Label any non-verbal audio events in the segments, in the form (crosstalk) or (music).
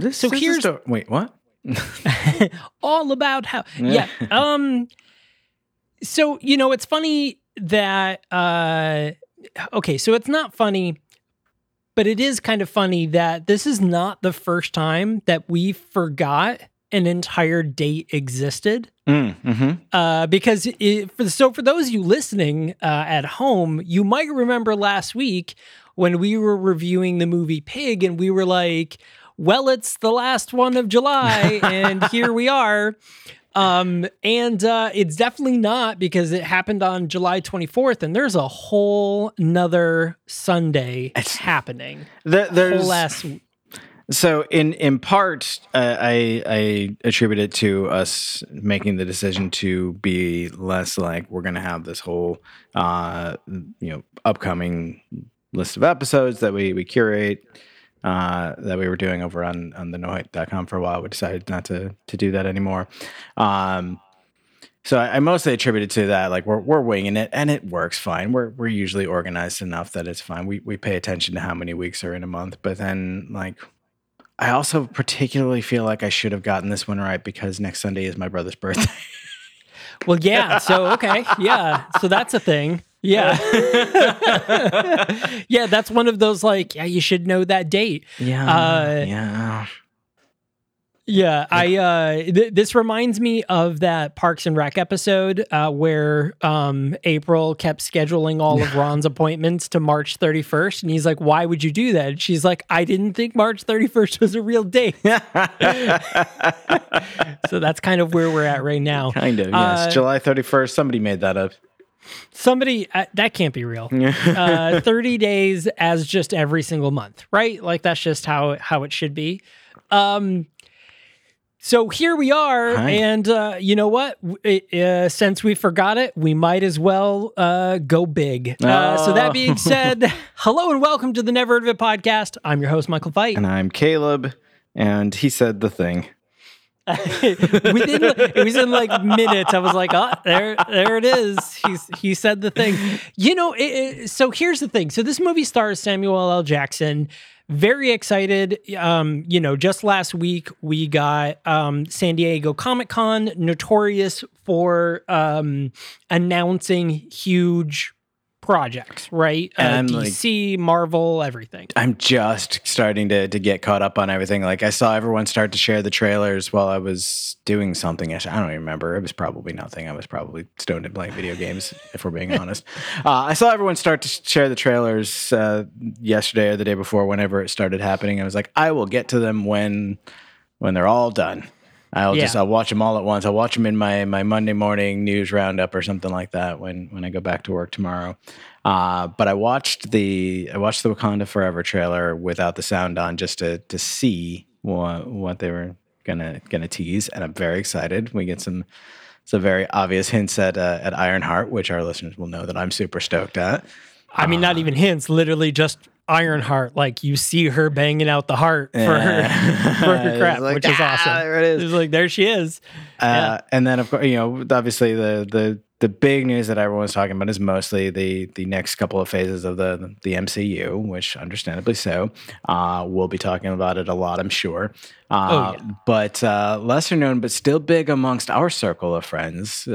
This So is a here's- sto- wait, what? (laughs) all about how yeah. Um so you know it's funny that uh okay, so it's not funny but it is kind of funny that this is not the first time that we forgot an entire date existed. Mm, hmm uh, because it, for so for those of you listening uh, at home, you might remember last week when we were reviewing the movie Pig, and we were like, "Well, it's the last one of July, and (laughs) here we are." Um, and uh, it's definitely not because it happened on July 24th, and there's a whole nother Sunday It's- happening. There, there's last so in in part, uh, I I attribute it to us making the decision to be less like we're going to have this whole uh, you know upcoming list of episodes that we we curate. Uh, that we were doing over on on thenhoit.com for a while. We decided not to to do that anymore. Um, so I, I mostly attribute it to that. Like we're we're winging it, and it works fine. We're we're usually organized enough that it's fine. We we pay attention to how many weeks are in a month, but then like I also particularly feel like I should have gotten this one right because next Sunday is my brother's (laughs) birthday. Well, yeah. So okay, yeah. So that's a thing. Yeah, (laughs) yeah. That's one of those like, yeah, you should know that date. yeah, Uh, yeah. Yeah, I. Uh, th- this reminds me of that Parks and Rec episode uh, where um, April kept scheduling all of (laughs) Ron's appointments to March 31st, and he's like, "Why would you do that?" And she's like, "I didn't think March 31st was a real date." (laughs) so that's kind of where we're at right now. Kind of. Yes, Uh, July thirty first. Somebody made that up. Somebody uh, that can't be real. uh, (laughs) 30 days as just every single month, right? Like that's just how how it should be. Um so here we are, Hi. and uh, you know what? It- uh, since we forgot it, we might as well uh, go big. Uh, so that Oh. being said, (laughs) hello and welcome to the Never Heard of It podcast. I'm your host, Michael Fight. And I'm Caleb, and he said the thing. (laughs) Within it was in like minutes. I was like, oh, there, there it is. He's he said the thing. You know, it, it- so here's the thing. So this movie stars Samuel L. Jackson. Very excited. Um, you know, just last week we got um San Diego Comic Con, notorious for um announcing huge projects, right? Uh, And, like- DC, Marvel, everything. I'm just starting to to get caught up on everything. Like I saw everyone start to share the trailers while I was doing something. I don't even remember. It was probably nothing. I was probably stoned and playing video games, if we're being (laughs) honest. Uh, I saw everyone start to share the trailers uh, yesterday or the day before, whenever it started happening. I was like, I will get to them when when they're all done. I'll just I'll watch them all at once. I'll watch them in my my Monday morning news roundup or something like that when when I go back to work tomorrow. Uh, but I watched the I watched the Wakanda Forever trailer without the sound on just to to see what what they were gonna gonna tease, and I'm very excited. We get some some very obvious hints at uh, at Ironheart, which our listeners will know that I'm super stoked at. I mean, Uh, not even hints, literally just Ironheart. Like you see her banging out the heart for her (laughs) for her crap, like, which is "Ah, awesome. There it is. It's like there she is. Uh, And then of course, you know, obviously the the the big news that everyone's talking about is mostly the the next couple of phases of the the MCU, which understandably so. Uh, we'll be talking about it a lot, I'm sure. Uh, Oh, yeah. But uh, lesser known, but still big amongst our circle of friends.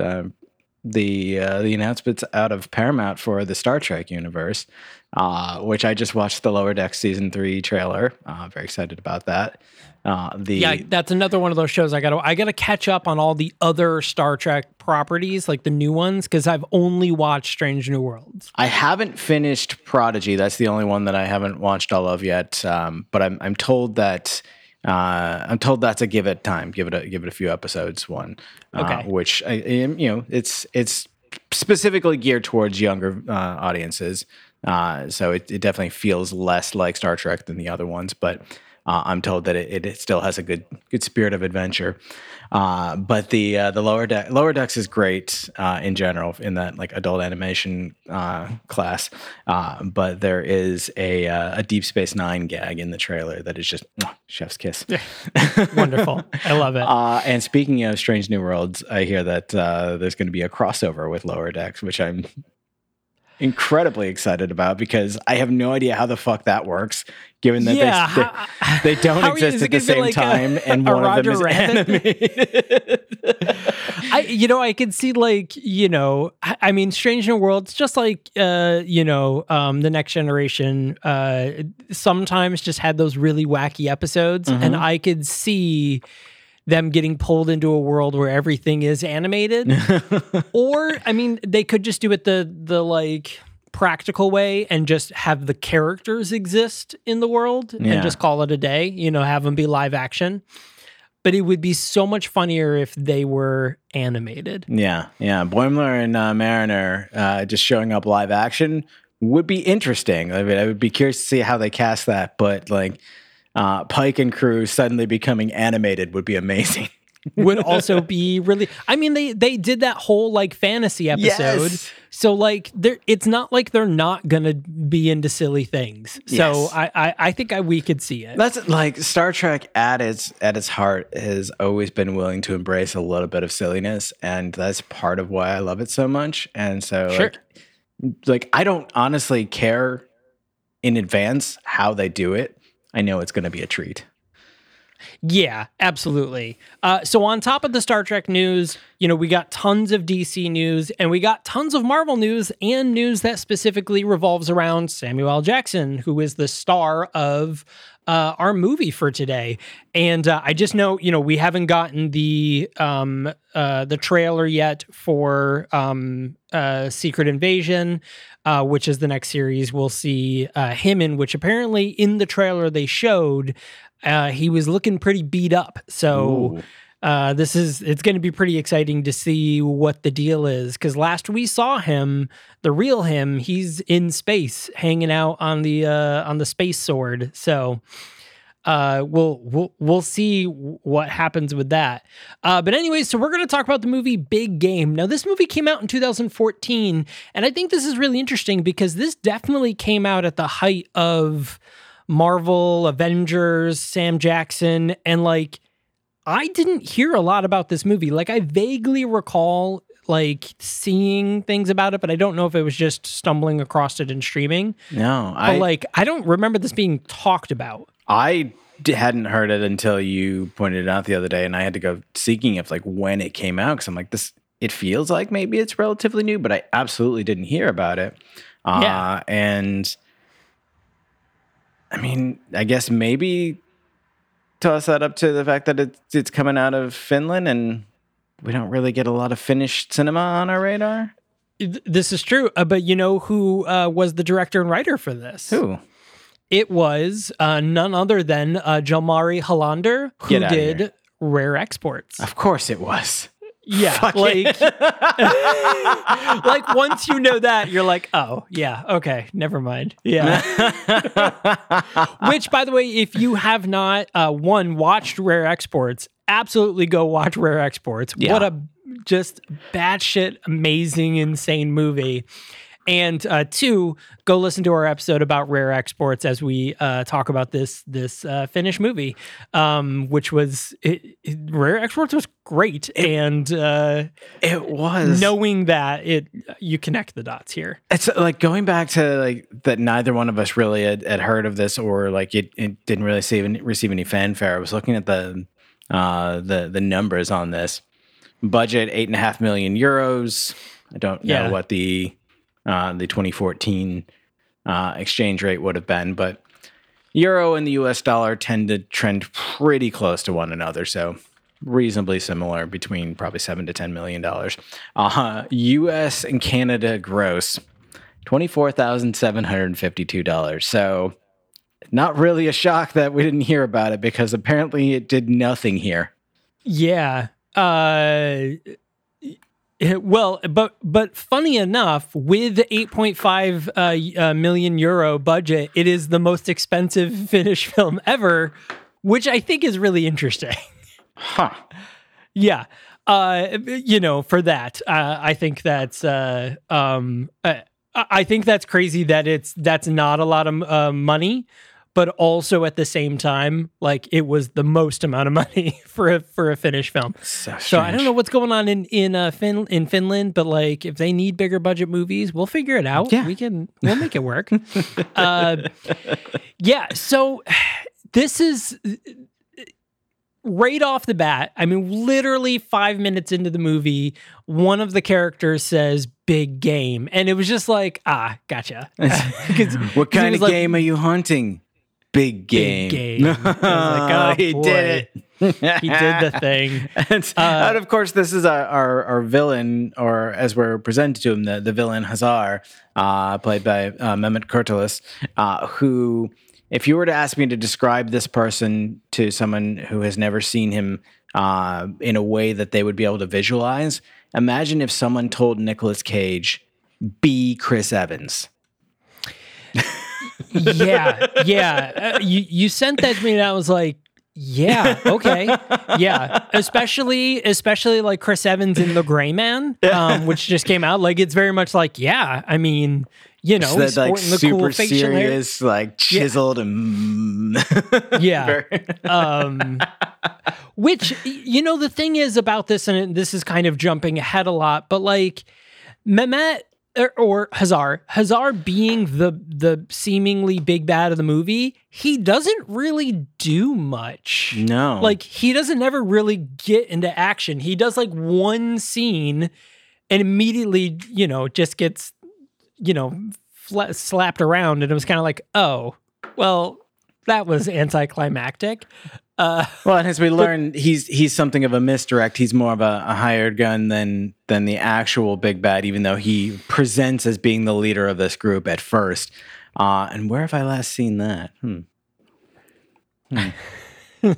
The uh, the announcements out of Paramount for the Star Trek universe, uh, which I just watched the Lower Deck season three trailer. Uh, very excited about that. Uh, the Yeah, that's another one of those shows I got to I got to catch up on all the other Star Trek properties, like the new ones, because I've only watched Strange New Worlds. I haven't finished Prodigy. That's the only one that I haven't watched all of yet. Um, but I'm I'm told that uh, I'm told that's a give it time, give it a give it a few episodes one. Uh, which I, you know it's it's specifically geared towards younger uh, audiences. Uh, so it, it definitely feels less like Star Trek than the other ones, but uh, I'm told that it, it still has a good good spirit of adventure. Uh, but the uh, the lower deck lower decks is great uh, in general in that like adult animation uh, class. Uh, but there is a uh, a Deep Space Nine gag in the trailer that is just mwah, chef's kiss. Wonderful, I love it. Uh, and speaking of Strange New Worlds, I hear that uh, there's going to be a crossover with Lower Decks, which I'm incredibly excited about because I have no idea how the fuck that works, given that Yeah, (laughs) they, how- they, they don't how are you- exist at the same like a- time, (laughs) and a one of them is Roger Rabbit? (laughs) animated. I, you know, I can see like, you know, I, mean, Strange New Worlds, just like, uh, you know, um, the Next Generation, uh, sometimes just had those really wacky episodes, and I could see them getting pulled into a world where everything is animated, (laughs) or I mean, they could just do it the the like practical way and just have the characters exist in the world Yeah. and just call it a day. You know, have them be live action but it would be so much funnier if they were animated. Yeah, yeah. Boimler and uh, Mariner uh, just showing up live action would be interesting. I mean, I would be curious to see how they cast that, but like uh, Pike and crew suddenly becoming animated would be amazing. (laughs) Would (laughs) also be really. I mean, they they did that whole like fantasy episode, Yes. so like. It's not like they're not gonna be into silly things. So Yes. I, I I think I, we could see it. That's like Star Trek at its at its heart has always been willing to embrace a little bit of silliness, and that's part of why I love it so much. And so, Sure. like, like I don't honestly care in advance how they do it. I know it's going to be a treat. Yeah, absolutely. Uh, so on top of the Star Trek news, you know, we got tons of DC news and we got tons of Marvel news and news that specifically revolves around Samuel L. Jackson, who is the star of uh, our movie for today. And uh, I just know, you know, we haven't gotten the um, uh, the trailer yet for um, uh, Secret Invasion, uh, which is the next series we'll see uh, him in. Which apparently in the trailer they showed uh, he was looking pretty beat up. So. Ooh. Uh, this is it's going to be pretty exciting to see what the deal is because last we saw him, the real him, he's in space, hanging out on the uh, on the space sword. So uh, we'll we'll we'll see what happens with that. Uh, but anyway, so we're going to talk about the movie Big Game. Now, this movie came out in 2014, and I think this is really interesting because this definitely came out at the height of Marvel, Avengers, Sam Jackson, and like I didn't hear a lot about this movie. Like I vaguely recall like seeing things about it, but I don't know if it was just stumbling across it and streaming. No, But I like I don't remember this being talked about. I hadn't heard it until you pointed it out the other day, and I had to go seeking if like when it came out because I'm like this. It feels like maybe it's relatively new, but I absolutely didn't hear about it. Uh, Yeah. and I mean, I guess maybe toss that up to the fact that it's it's coming out of Finland, and we don't really get a lot of Finnish cinema on our radar. This is true, uh, but you know who uh, was the director and writer for this? Who? It was uh, none other than uh, Jalmari Helander, who did. Rare Exports. Of course, it was. Yeah, (laughs) Fucking- like (laughs) like once you know that, you're like, oh yeah, okay, never mind. Yeah. (laughs) Which, by the way, if you have not uh, one watched Rare Exports, absolutely go watch Rare Exports. Yeah. What a just batshit amazing, insane movie. And uh, two, go listen to our episode about rare exports as we uh, talk about this this uh, Finnish movie, um, which was it, it- rare exports was great, and uh, It was knowing that it you connect the dots here. It's uh, like going back to like that. Neither one of us really had, had heard of this, or like it, it didn't really receive any, receive any fanfare. I was looking at the uh, the the numbers on this budget eight and a half million euros. I don't know Yeah. what the uh, the 2014 uh, exchange rate would have been, but euro and the U.S. dollar tend to trend pretty close to one another. So reasonably similar between probably seven to ten million dollars. Uh, U.S. and Canada gross twenty four thousand seven hundred fifty two dollars. So not really a shock that we didn't hear about it because apparently it did nothing here. Yeah. Uh well, but but funny enough, with the 8.5 uh, uh, million euro budget, it is the most expensive (laughs) Finnish film ever, which I think is really interesting. (laughs) Huh. yeah. Uh, you know, for that, uh, I think that's uh, um, uh, I I think that's crazy that it's that's not a lot of uh, money, but also at the same time, like it was the most amount of money (laughs) for a for a Finnish film. So, So I don't know what's going on in in uh, fin- in Finland, but like if they need bigger budget movies, we'll figure it out. Yeah. We can we'll make it work. (laughs) uh, yeah. So (sighs) this is right off the bat. I mean, literally five minutes into the movie, one of the characters says "big game," and it was just like, ah, gotcha. (laughs) what kind of like, game are you hunting? Big game. Big game. Like, (laughs) oh, he boy. did it. He did the (laughs) thing. and, Uh, of course, this is our, our, our villain, or as we're presented to him, the, the villain Hazar, uh, played by uh, Mehmet Kurtulus, uh, who, if you were to ask me to describe this person to someone who has never seen him uh, in a way that they would be able to visualize, imagine if someone told Nicolas Cage, be Chris Evans. (laughs) yeah, yeah. Uh, you you sent that to me, and I was like, yeah, okay, yeah. Especially especially like Chris Evans in The Gray Man, um, which just came out. Like it's very much like, yeah. I mean, you know, So that like the super cool facial hair. serious, like chiseled and (laughs) Yeah. um, which you know the thing is about this, and this is kind of jumping ahead a lot, but like Mehmet or, or Hazar, Hazar being the the seemingly big bad of the movie, he doesn't really do much. no, Like he doesn't ever really get into action. He does like one scene and immediately, you know, just gets, you know, fla- slapped around. And it was kind of like, oh, well, that was anticlimactic. Uh, Well, and as we learn, he's he's something of a misdirect. He's more of a, a hired gun than than the actual big bad, even though he presents as being the leader of this group at first. Uh, and where have I last seen that? Hmm. (laughs)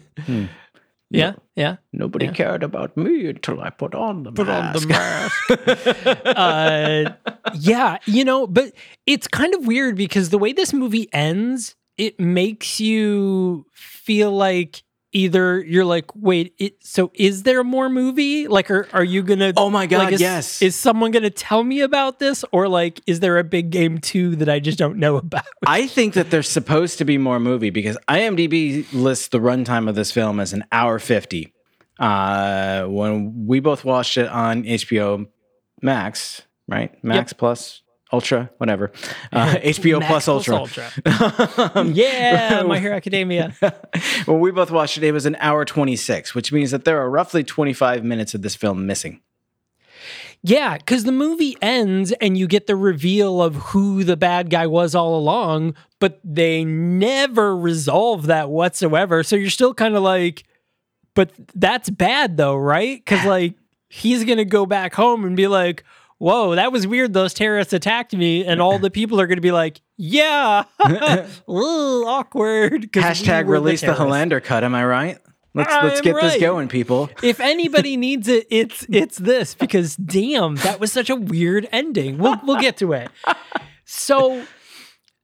yeah, yeah. Nobody Yeah. cared about me until I put on the Put on the mask. (laughs) uh, yeah, you know, but it's kind of weird because the way this movie ends, it makes you feel like either you're like, wait, it, so is there more movie? Like, are, are you gonna? Oh my God, like, is, yes. Is someone gonna tell me about this, or like, is there a big game two that I just don't know about? (laughs) I think that there's supposed to be more movie because IMDb lists the runtime of this film as an hour 50. Uh, when we both watched it on HBO Max, right? Max plus Ultra, whatever. Uh, (laughs) HBO plus Ultra. Ultra. (laughs) yeah, My Hero (laughs) Academia. when we both watched it, it was an hour 26, which means that there are roughly 25 minutes of this film missing. Yeah, because the movie ends and you get the reveal of who the bad guy was all along, but they never resolve that whatsoever. So you're still kind of like, but that's bad though, right? Because (sighs) like he's gonna go back home and be like, "Whoa, that was weird. Those terrorists attacked me," and all the people are gonna be like, "Yeah, (laughs) (laughs) Ooh, awkward." we Hashtag were release the, terrorists. Helander cut. Am I right? Let's let's I'm get this going, people. (laughs) if anybody needs it, it's it's this because damn, that was such a weird ending. We'll we'll get to it. So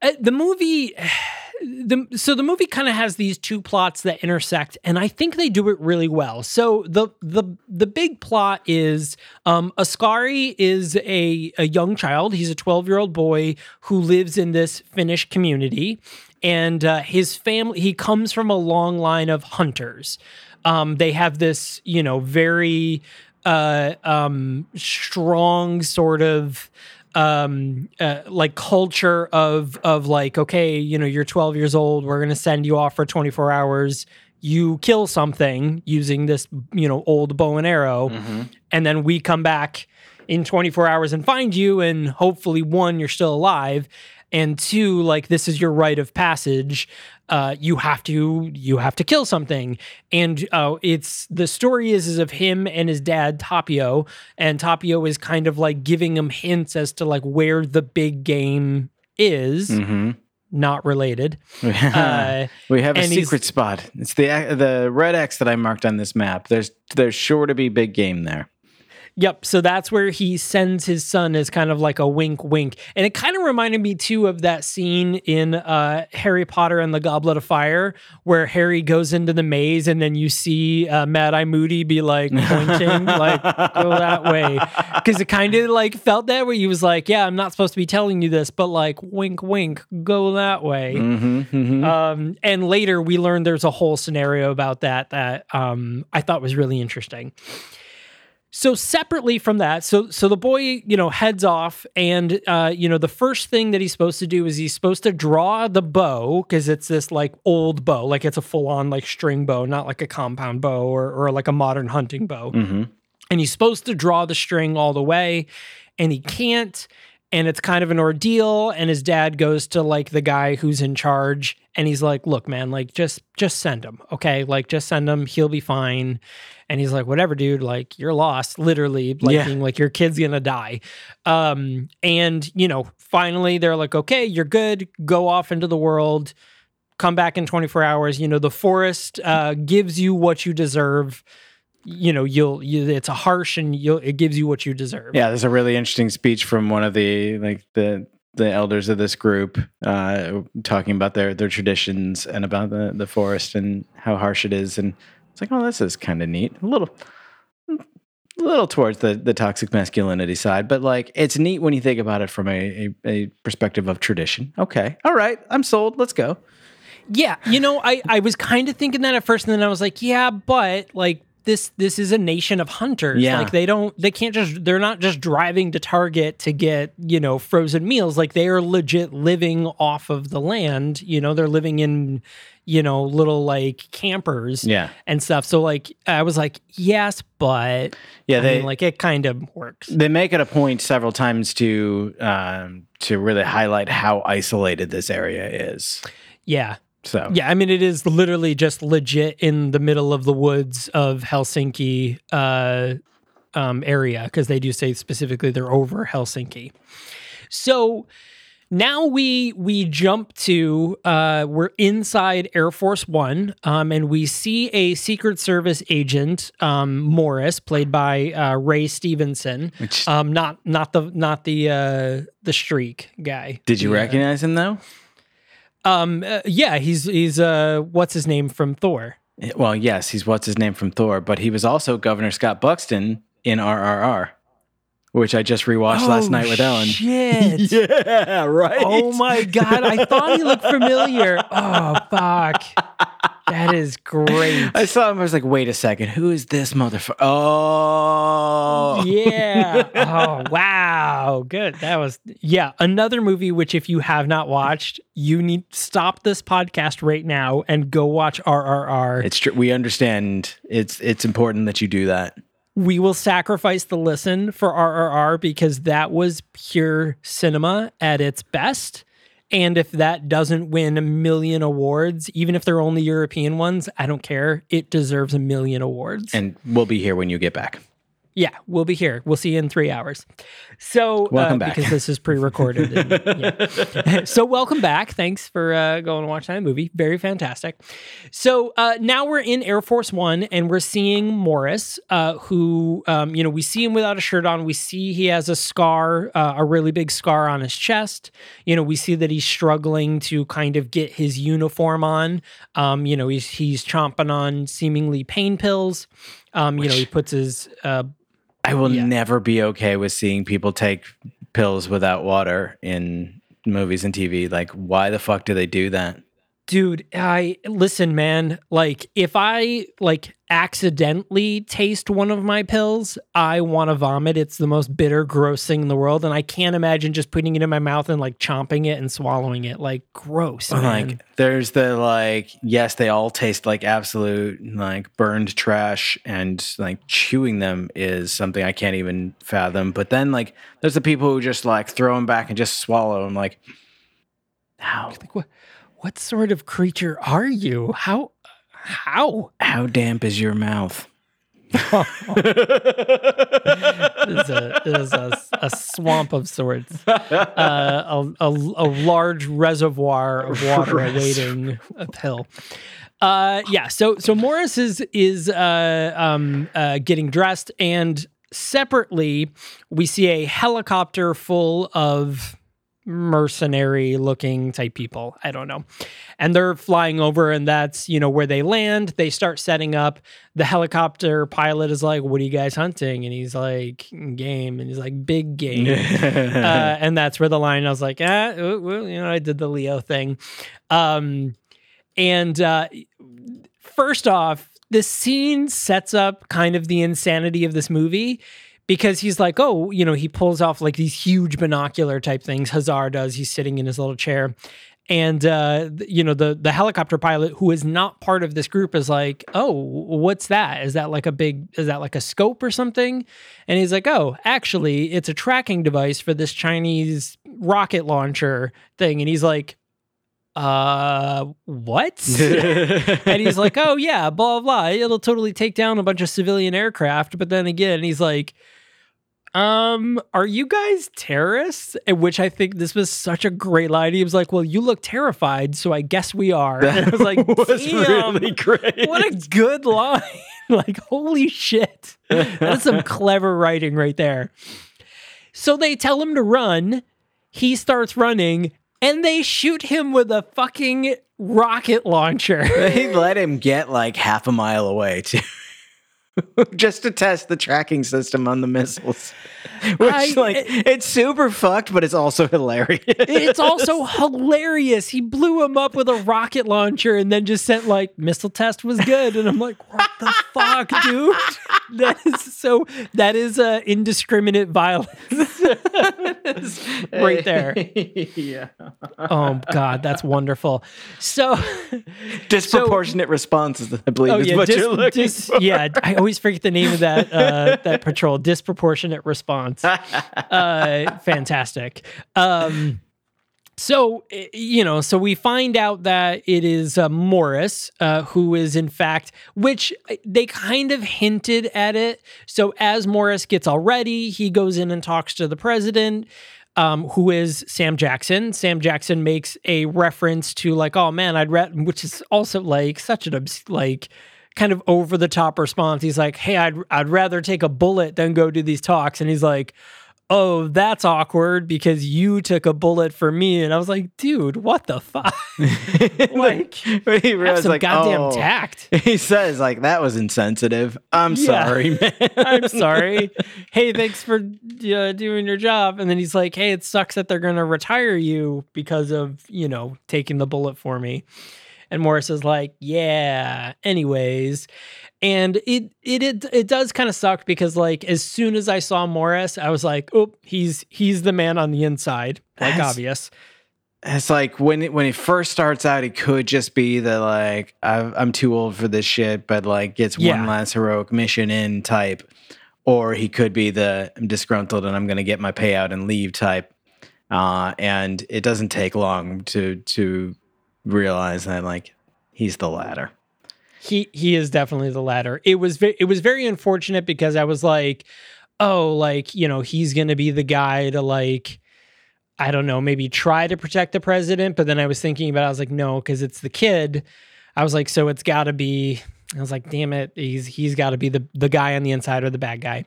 uh, the movie (sighs) the so the movie kind of has these two plots that intersect and i think they do it really well. So the the the big plot is um Oskari is a a young child. He's a 12 year old boy who lives in this finnish community and uh, his family he comes from a long line of hunters. Um they have this you know very uh um strong sort of um uh, like culture of of like okay you know you're 12 years old we're going to send you off for 24 hours. You kill something using this you know old bow and arrow and then we come back in 24 hours and find you and hopefully one you're still alive and two like this is your rite of passage uh, you have to you have to kill something and uh, it's the story is is of him and his dad tapio and tapio is kind of like giving him hints as to like where the big game is Mm-hmm. not related (laughs) Uh, we have a secret spot. It's the the red X that I marked on this map. There's there's sure to be big game there. Yep. So that's where he sends his son as kind of like a wink, wink. And it kind of reminded me too of that scene in uh, Harry Potter and the Goblet of Fire, where Harry goes into the maze and then you see uh, Mad Eye Moody be like (laughs) pointing, like, go that way. Because it kind of like felt that way. He was like, yeah, I'm not supposed to be telling you this, but like, wink, wink, go that way. Mm-hmm, Um, and later we learned there's a whole scenario about that that um, I thought was really interesting. So separately from that, so so the boy, you know, heads off, and uh, you know, the first thing that he's supposed to do is he's supposed to draw the bow because it's this like old bow, like it's a full on like string bow, not like a compound bow or or like a modern hunting bow mm-hmm. and he's supposed to draw the string all the way and he can't and it's kind of an ordeal and his dad goes to like the guy who's in charge and he's like look man like just just send him okay? Like just send him he'll be fine. And he's like whatever dude like you're lost literally like Yeah. being like your kid's gonna die. Um and you know finally they're like okay you're good go off into the world come back in 24 hours you know the forest uh gives you what you deserve. You know you'll you, it's a harsh and you'll it gives you what you deserve. Yeah, there's a really interesting speech from one of the like the the elders of this group uh, talking about their their traditions and about the the forest and how harsh it is. And it's like, oh, this is kind of neat. A little. A little towards the, the toxic masculinity side, but like it's neat when you think about it from a, a, a perspective of tradition. Okay. All right. I'm sold. Let's go. Yeah, you know, I I was kind of thinking that at first, and then I was like, yeah, but like this this is a nation of hunters. Yeah. like they don't they can't just they're not just driving to Target to get you know frozen meals. Like they are legit living off of the land. You know, they're living in you know little like campers. Yeah. and stuff. So like I was like, yes, but Yeah. I They, mean, like it kind of works. they make it a point several times to um, to really highlight how isolated this area is. Yeah. So Yeah, I mean it is literally just legit in the middle of the woods of Helsinki uh, um, area because they do say specifically they're over Helsinki. So now we we jump to uh, we're inside Air Force One, um, and we see a Secret Service agent um, Morris, played by uh, Ray Stevenson. Which- Um, not not the not the uh, the streak guy. did you The, uh, recognize him though? Um, uh, yeah, he's he's uh, what's his name from Thor? Well, yes, he's what's his name from Thor, but he was also Governor Scott Buxton in RRR, which I just rewatched last oh, night with Ellen. Oh, Shit. (laughs) Yeah, right. Oh my god, I thought he looked familiar. (laughs) Oh fuck. That is great. I saw him. I was like, "Wait a second, who is this motherfucker?" Oh, Yeah. (laughs) Oh wow. Good. That was yeah. Another movie which if you have not watched, you need stop this podcast right now and go watch RRR. It's true. We understand. It's it's important that you do that. We will sacrifice the listen for RRR because that was pure cinema at its best. And if that doesn't win a million awards, even if they're only European ones, I don't care. It deserves a million awards. And we'll be here when you get back. Yeah, we'll be here. We'll see you in three hours. So, Welcome uh, back. because this is pre-recorded. and- yeah. (laughs) so, welcome back. Thanks for uh, going to watch that movie. Very fantastic. So uh, now we're in Air Force One, and we're seeing Morris, uh, who um, you know we see him without a shirt on. We see he has a scar, uh, a really big scar on his chest. You know, we see that he's struggling to kind of get his uniform on. Um, you know, he's he's chomping on seemingly pain pills. Um, you know, he puts his uh, I will Yeah. never be okay with seeing people take pills without water in movies and TV. Like, why the fuck do they do that? dude i listen man like if i like accidentally taste one of my pills i want to vomit it's the most bitter gross thing in the world and i can't imagine just putting it in my mouth and like chomping it and swallowing it like gross man. Like, there's the like, yes, they all taste like absolute like burned trash, and like chewing them is something I can't even fathom. But then like, there's the people who just like throw them back and just swallow. I'm like, how like what what sort of creature are you how how? How damp is your mouth? (laughs) (laughs) it is a, it is a, a swamp of sorts. (laughs) Uh, a, a, a large reservoir of water awaiting a pill uh, yeah so so morris is is uh, um, uh, getting dressed and separately we see a helicopter full of mercenary looking type people. I don't know. And they're flying over, and that's, you know, where they land. They start setting up. The helicopter pilot is like, What are you guys hunting? And he's like, Game. And he's like, Big game. (laughs) uh, and that's where the line I was like, ah, uh, well, you know, I did the Leo thing. Um, and uh, first off, the scene sets up kind of the insanity of this movie because he's like, oh, you know, he pulls off like these huge binocular type things. Hazar does. He's sitting in his little chair. And uh, you know, the the helicopter pilot who is not part of this group is like, oh, what's that? Is that like a big is that like a scope or something? And he's like, oh, actually, it's a tracking device for this Chinese rocket launcher thing. And he's like, uh, what? (laughs) and he's like, oh yeah, blah blah. It'll totally take down a bunch of civilian aircraft. But then again, he's like, um, are you guys terrorists? And which I think this was such a great line. He was like, well, you look terrified, so I guess we are. and I was like, (laughs) damn, great. what a good line. (laughs) like, holy shit. That's some (laughs) clever writing right there. So they tell him to run. He starts running, and they shoot him with a fucking rocket launcher. They let him get like half a mile away too. (laughs) Just to test the tracking system on the missiles. (laughs) Which I- like it's super fucked, but it's also hilarious. it's also (laughs) hilarious. He blew him up with a rocket launcher and then just sent like missile test was good. And I'm like, what the fuck, dude? That is so that is uh indiscriminate violence. (laughs) right there. (laughs) yeah. Oh god, that's wonderful. So Disproportionate responses, I believe Oh is yeah, what dis- you're looking dis- for. yeah. I always forget the name of that uh, that patrol. Disproportionate response. (laughs) Uh, fantastic. Um, so you know, so we find out that it is uh, Morris uh, who is in fact, which uh, they kind of hinted at it. So as Morris gets all ready, he goes in and talks to the president um, who is Sam Jackson. Sam Jackson makes a reference to like, oh man, I'd read, which is also like such an like kind of over the top response. He's like, hey, I'd I'd rather take a bullet than go do these talks, and he's like. Oh, that's awkward because you took a bullet for me. And I was like, dude, what the fuck? (laughs) (laughs) like, he have some like, goddamn oh. tact. (laughs) He says like that was insensitive. I'm Yeah. sorry, man. I'm sorry. hey, thanks for uh, doing your job. And then he's like, hey, it sucks that they're going to retire you because of, you know, taking the bullet for me. And Morris is like, yeah, anyways. And it it it, it does kind of suck because like as soon as I saw Morris, I was like, oh, he's he's the man on the inside. Like That's- obvious. It's like when it, when he first starts out, he could just be the like I've, I'm too old for this shit, but like gets Yeah. one last heroic mission in type, or he could be the I'm disgruntled and I'm going to get my payout and leave type. Uh, and it doesn't take long to to realize that like he's the latter. He he is definitely the latter. It was ve- it was very unfortunate because I was like, oh, like you know, he's gonna be the guy to like, I don't know, maybe try to protect the president. But then I was thinking about, it, I was like, no, because it's the kid. I was like, so it's got to be. I was like, damn it, he's he's got to be the the guy on the inside or the bad guy.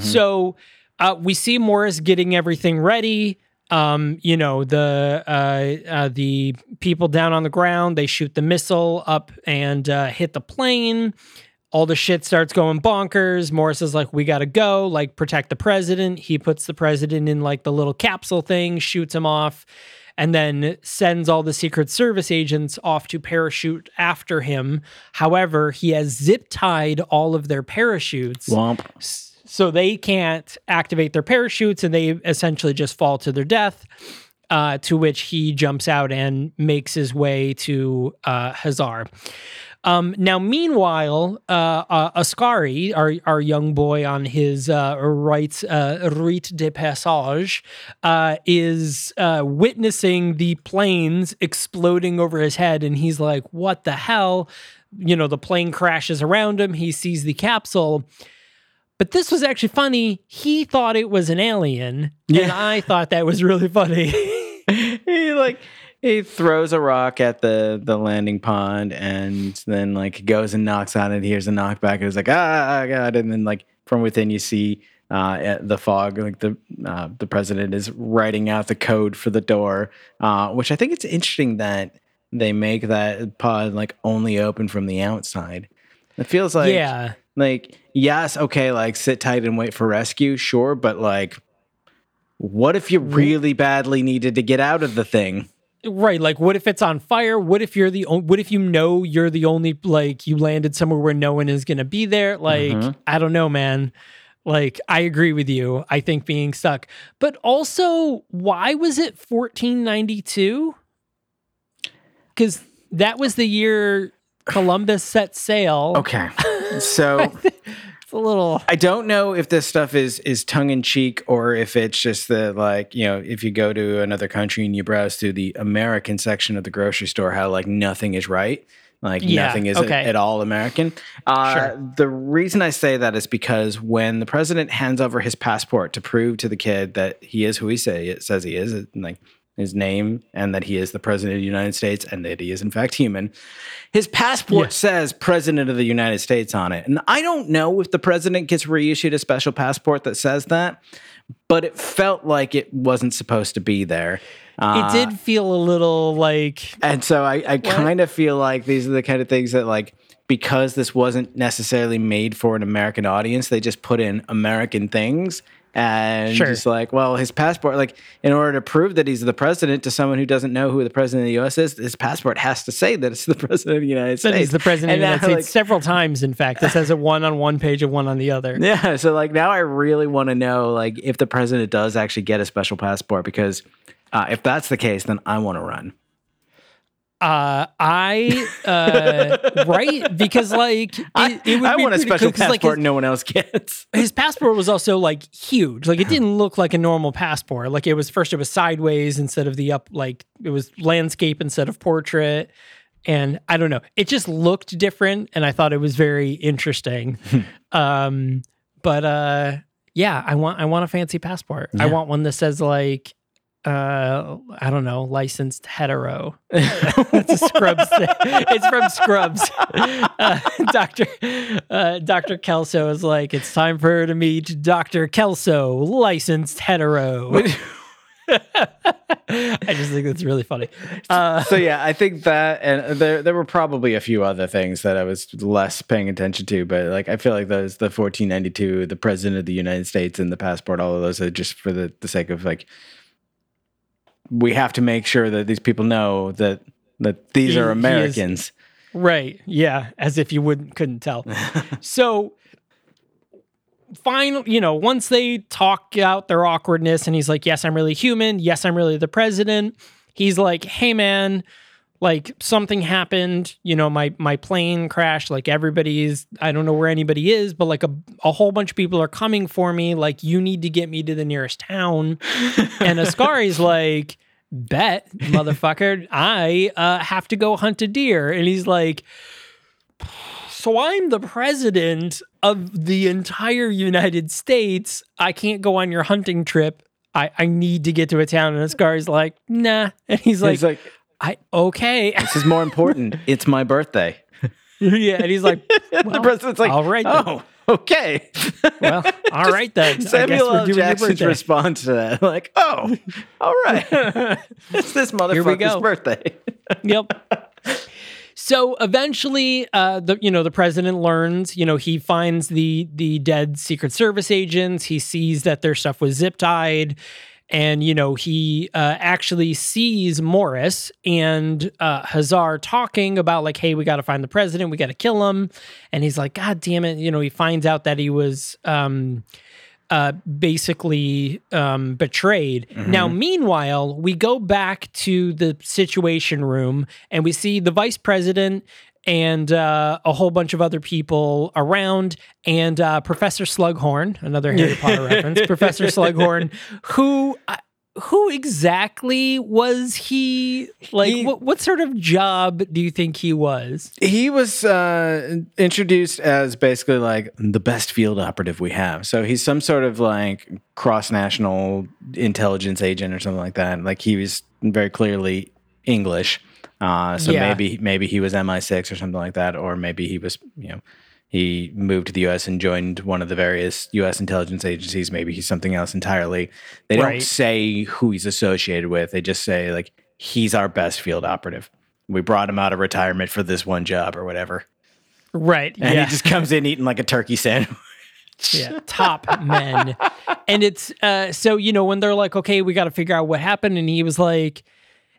So uh, we see Morris getting everything ready. Um, you know the uh, uh, the people down on the ground. They shoot the missile up and uh, hit the plane. All the shit starts going bonkers. Morris is like, "We gotta go, like protect the president." He puts the president in like the little capsule thing, shoots him off, and then sends all the Secret Service agents off to parachute after him. However, he has zip tied all of their parachutes Womp. So they can't activate their parachutes and they essentially just fall to their death. Uh, to which he jumps out and makes his way to uh, Hazar. Um, now, meanwhile, uh, uh, Oskari, our, our young boy on his uh, rights, uh, rite de passage, is witnessing the planes exploding over his head. And he's like, what the hell? You know, the plane crashes around him. He sees the capsule. But this was actually funny. He thought it was an alien, and I thought that was really funny. (laughs) he like he throws a rock at the the landing pond and then like goes and knocks on it hears a knockback and is like ah god and then like from within you see uh the fog like the uh, the president is writing out the code for the door uh which i think it's interesting that they make that pod like only open from the outside it feels like yeah. Like yes okay like sit tight and wait for rescue sure but like what if you really badly needed to get out of the thing Right. Like, what if it's on fire? What if you're the only, what if you know you're the only, like, you landed somewhere where no one is going to be there? Like, mm-hmm. I don't know, man. Like, I agree with you. I think being stuck. But also, why was it 1492? Because that was the year Columbus set sail. okay (laughs) (laughs) so It's a little. I don't know if this stuff is is tongue in cheek or if it's just that like you know if you go to another country and you browse through the American section of the grocery store how like nothing is right like Yeah, nothing is okay. at all American. Uh, Sure. The reason I say that is because when the president hands over his passport to prove to the kid that he is who he say says he is, like his name and that he is the president of the United States and that he is in fact human. His passport Yeah. says president of the United States on it. And I don't know if the president gets reissued a special passport that says that, but it felt like it wasn't supposed to be there. Uh, it did feel a little like. and so I, I kind of feel like these are the kind of things that like because this wasn't necessarily made for an American audience, they just put in American things and Sure. just like, well, his passport, like in order to prove that he's the president to someone who doesn't know who the president of the U.S. is, his passport has to say that it's the (laughs) president of the United That States. he's the president of the United now, States several times, in fact. This has a one on one page and one on the other. Yeah, so like now I really want to know like if the president does actually get a special passport because uh, if that's the case, then I want to run. Uh, I uh, right because like it, (laughs) I, it I want a special cool 'cause, like, passport his, no one else gets. (laughs) his passport was also like huge. Like it didn't look like a normal passport. Like it was first it was sideways instead of the up. Like it was landscape instead of portrait. And I don't know. It just looked different, and I thought it was very interesting. (laughs) um, but uh, yeah, I want I want a fancy passport. I want one that says like uh I don't know, licensed hetero. (laughs) That's a Scrubs thing. It's from Scrubs. Uh, (laughs) Dr. Uh, Dr. Kelso is like, it's time for her to meet Dr. Kelso, licensed hetero. (laughs) I just think that's really funny. Uh, so yeah, I think that, and there there were probably a few other things that I was less paying attention to, but like I feel like those the 1492, the president of the United States, and the passport, all of those are just for the the sake of like we have to make sure that these people know that that these He- are Americans. Right. Yeah. As if you wouldn't couldn't tell. (laughs) so final, you know, once they talk out their awkwardness and he's like, Yes, I'm really human. Yes, I'm really the president. He's like, Hey man, like something happened, you know, my my plane crashed, like everybody's I don't know where anybody is, but like a, a whole bunch of people are coming for me. Like, you need to get me to the nearest town. and Oskari's (laughs) like, bet, motherfucker, I uh, have to go hunt a deer. And he's like, so I'm the president of the entire United States. I can't go on your hunting trip. I, I need to get to a town. And this guy's like, nah. And he's like, He's like, I okay. (laughs) this is more important. it's my birthday. yeah. And he's like, (laughs) the president's like, all right. then. oh, okay. Well, (laughs) all right then. I guess Samuel we're L. Jackson's response to that, like, oh, all right. it's this motherfucker's birthday. yep. So eventually, uh, the you know the president learns. You know he finds the the dead Secret Service agents. He sees that their stuff was zip tied, and you know he uh, actually sees Morris and uh, Hazar talking about like, hey, we got to find the president. We got to kill him. And he's like, God damn it! You know he finds out that he was. Um, uh, basically um, betrayed. Now, meanwhile, we go back to the situation room and we see the vice president and uh, a whole bunch of other people around, and uh, Professor Slughorn, another Harry (laughs) Potter reference, Professor Slughorn, who. uh, who exactly was he? Like, He- what, what sort of job do you think he was? He was uh, introduced as basically like the best field operative we have. So he's some sort of like cross national intelligence agent or something like that. Like he was very clearly English. Uh, so Yeah. maybe maybe he was MI6 or something like that, or maybe he was you know he moved to the U.S. and joined one of the various U.S. intelligence agencies. Maybe he's something else entirely. They don't say who he's associated with. They just say like he's our best field operative. We brought him out of retirement for this one job or whatever. Right. And yeah. he just comes in eating like a turkey sandwich. yeah, top men. And it's uh so you know when they're like, okay, we got to figure out what happened, and he was like,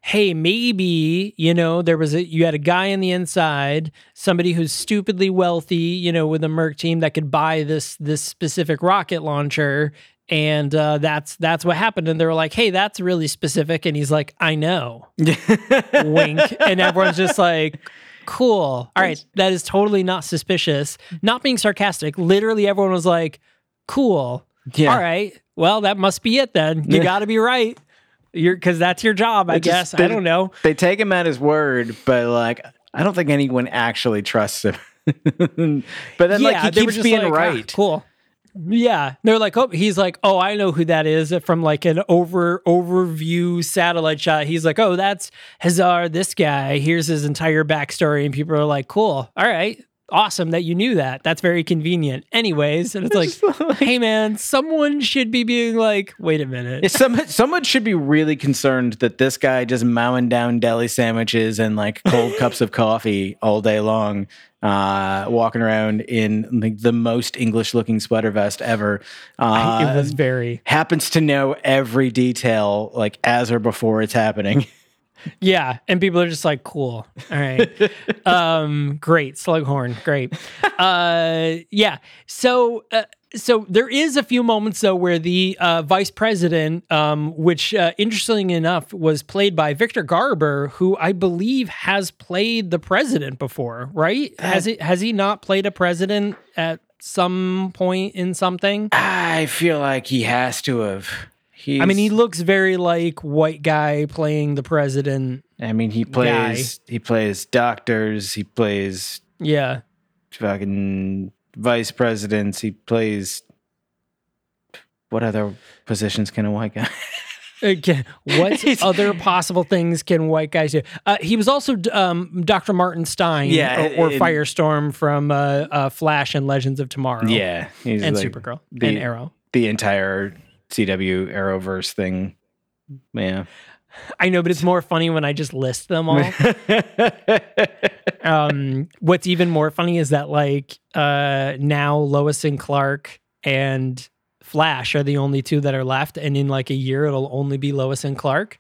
hey, maybe you know there was a you had a guy on the inside, somebody who's stupidly wealthy, you know, with a Merc team that could buy this this specific rocket launcher. And uh, that's that's what happened, and they were like, "Hey, that's really specific." And he's like, "I know." (laughs) Wink, and everyone's just like, "Cool, all right, that is totally not suspicious." Not being sarcastic, literally, everyone was like, "Cool, Yeah. all right, well, that must be it then. You got to be right. You're because that's your job, I guess. just- I don't know. They take him at his word, but like I don't think anyone actually trusts him. (laughs) but then like he keeps being like, "Ah, right. cool. Yeah, they're like, oh, he's like, oh, I know who that is from like an over overview satellite shot. He's like, oh, that's Hazar, this guy. Here's his entire backstory, and people are like, cool, all right, awesome that you knew that. That's very convenient. Anyways, and it's like, (laughs) hey man, someone should be being like, wait a minute. Some, someone should be really concerned that this guy just mowing down deli sandwiches and like cold (laughs) cups of coffee all day long, uh, walking around in like the most English looking sweater vest ever. Uh, it was very happens to know every detail like as or before it's happening. (laughs) Yeah, and people are just like, cool. All right. (laughs) um, great. Slughorn. Great. Uh, yeah. So, uh, so there is a few moments though where the uh, vice president, um, which uh, interestingly enough was played by Victor Garber, who I believe has played the president before, right? has it? Has he not played a president at some point in something? I feel like he has to have. He's, I mean, he looks very like white guy playing the president. I mean, he plays. He plays doctors. He plays Yeah. fucking vice presidents. He plays. What other positions can a white guy? (laughs) Okay. What (laughs) other possible things can white guys do? Uh, he was also um, Dr. Martin Stein Yeah, or, or in- Firestorm from uh, uh, Flash and Legends of Tomorrow. yeah, he's And like Supergirl the- and Arrow. the entire CW Arrowverse thing. Yeah. I know, but it's more funny when I just list them all. (laughs) um, what's even more funny is that like uh, now Lois and Clark and Flash are the only two that are left, and in like a year it'll only be Lois and Clark.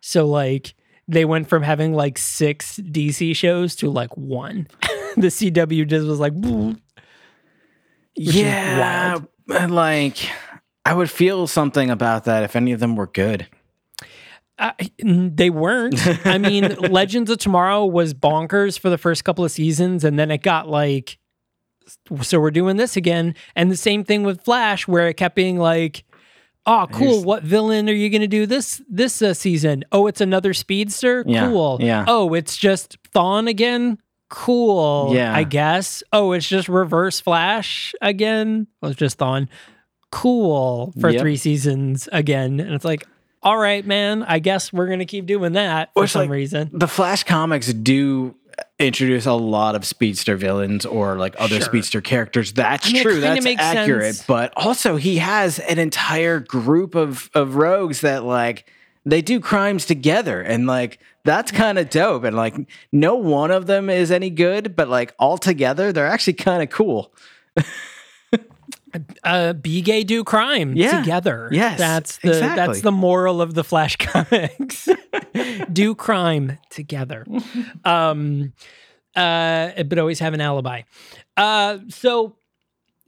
So like they went from having like six DC shows to like one. (laughs) the CW just was like, yeah, like I would feel something about that if any of them were good. Uh, they weren't. I mean, (laughs) Legends of Tomorrow was bonkers for the first couple of seasons, and then it got like, so we're doing this again. And the same thing with Flash, where it kept being like, oh, cool. Here's- What villain are you going to do this this uh, season? Oh, it's another speedster. Yeah, Cool. yeah. Oh, it's just Thawne again. cool. Yeah. I guess. Oh, it's just Reverse Flash again. I was just on cool for Yep. three seasons again, and it's like, all right, man. I guess we're gonna keep doing that for some like- reason. the Flash comics do introduce a lot of speedster villains or like other Sure. speedster characters. That's I mean, true. kinda That's makes accurate. sense. But also he has an entire group of of rogues that like they do crimes together and like that's kind of dope and like no one of them is any good but like all together they're actually kind of cool (laughs) uh, be gay, do crime Yeah. together. Yes, that's the exactly. that's the moral of the Flash (laughs) comics. (laughs) do crime together, (laughs) um, uh, but always have an alibi. Uh, so,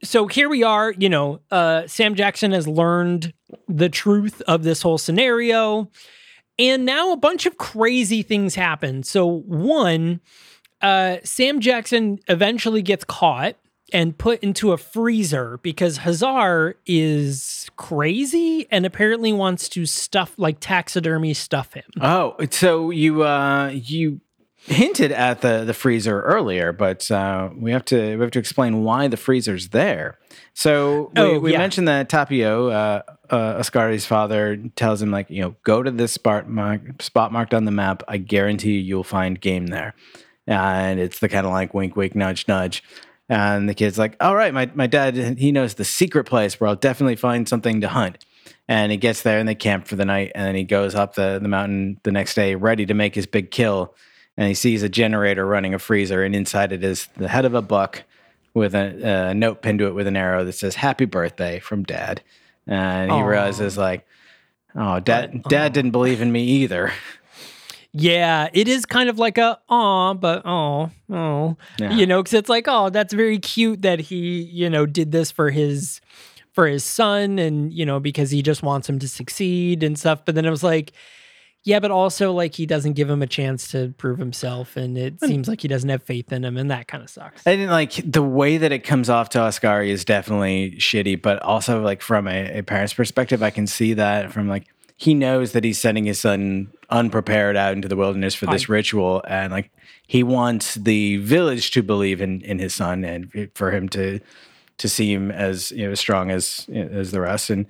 so here we are. You know, uh, Sam Jackson has learned the truth of this whole scenario, and now a bunch of crazy things happen. So one, uh, Sam Jackson eventually gets caught and put into a freezer because Hazar is crazy and apparently wants to stuff like taxidermy stuff him. oh so you uh you hinted at the the freezer earlier but uh we have to we have to explain why the freezer's there so we, Oh, we yeah. mentioned that Tapio uh uh, Oskari's father tells him like you know go to this spot mark, spot marked on the map. I guarantee you you'll find game there, and it's the kind of like wink wink nudge nudge, and the kid's like all right my my dad he knows the secret place where I'll definitely find something to hunt, and he gets there and they camp for the night, and then he goes up the the mountain the next day ready to make his big kill, and he sees a generator running a freezer, and inside it is the head of a buck with a, a note pinned to it with an arrow that says "Happy Birthday" from Dad, and he Aw. realizes like, oh, Dad, Dad didn't believe in me either. (laughs) Yeah, it is kind of like a aw, but oh, oh, Yeah. you know, because it's like, oh, that's very cute that he, you know, did this for his for his son, and you know, because he just wants him to succeed and stuff. But then it was like, yeah, but also like he doesn't give him a chance to prove himself, and it seems like he doesn't have faith in him, and that kind of sucks. And like the way that it comes off to Oskari is definitely shitty, but also like from a, a parent's perspective, I can see that from like he knows that he's sending his son unprepared out into the wilderness for this ritual, and like he wants the village to believe in in his son and for him to to seem as you know as strong as as the rest and.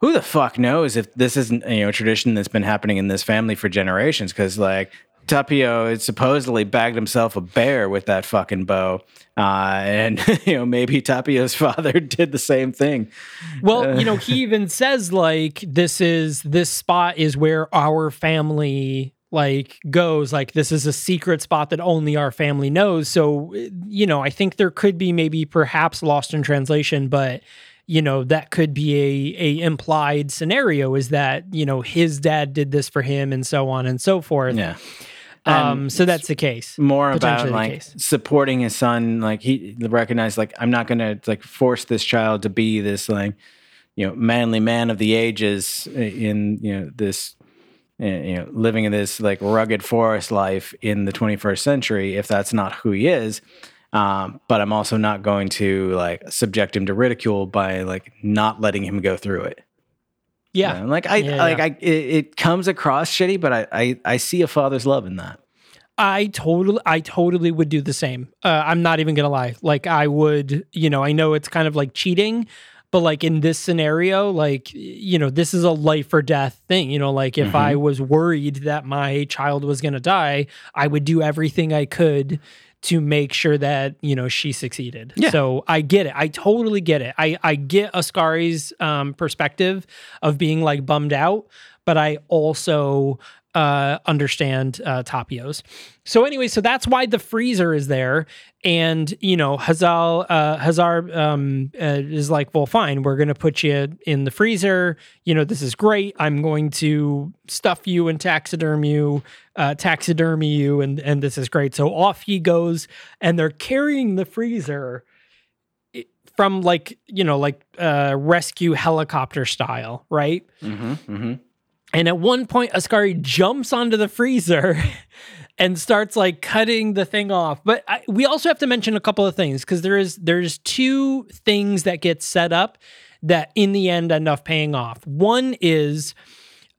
Who the fuck knows if this isn't you know a tradition that's been happening in this family for generations? Because like Tapio had supposedly bagged himself a bear with that fucking bow. Uh, and, (laughs) you know, maybe Tapio's (laughs) father did the same thing. Well, you know, he (laughs) even says like this is this spot is where our family like goes like this is a secret spot that only our family knows. So, you know, I think there could be maybe perhaps lost in translation, but you know, that could be a a implied scenario is that, you know, his dad did this for him and so on and so forth. Yeah. Um so that's the case. More about like supporting his son. Like he recognized, like, I'm not going to like force this child to be this, like, you know, manly man of the ages in, you know, this, uh, you know, living in this like rugged forest life in the 21st century if that's not who he is. Um, but I'm also not going to like subject him to ridicule by like not letting him go through it. Yeah. And, like I Yeah, like yeah. I it, it comes across shitty, but I, I I see a father's love in that. I totally, I totally would do the same. Uh, I'm not even gonna lie. Like I would, you know, I know it's kind of like cheating, but like in this scenario, like you know, this is a life or death thing. You know, like if I was worried that my child was gonna die, I would do everything I could to make sure that you know she succeeded. Yeah. So I get it. I totally get it. I I get Oskari's um, perspective of being like bummed out, but I also uh, understand uh, Tapio's. So anyway, so that's why the freezer is there, and you know Hazal uh, Hazar um, uh, is like, well, fine, we're gonna put you in the freezer. You know, this is great. I'm going to stuff you and taxiderm you, uh, taxidermy you, and and this is great. So off he goes, and they're carrying the freezer from like you know like uh, rescue helicopter style, right? Mm-hmm, mm-hmm. And at one point, Oskari jumps onto the freezer (laughs) and starts like cutting the thing off. But I, we also have to mention a couple of things because there is there's two things that get set up that in the end end up paying off. One is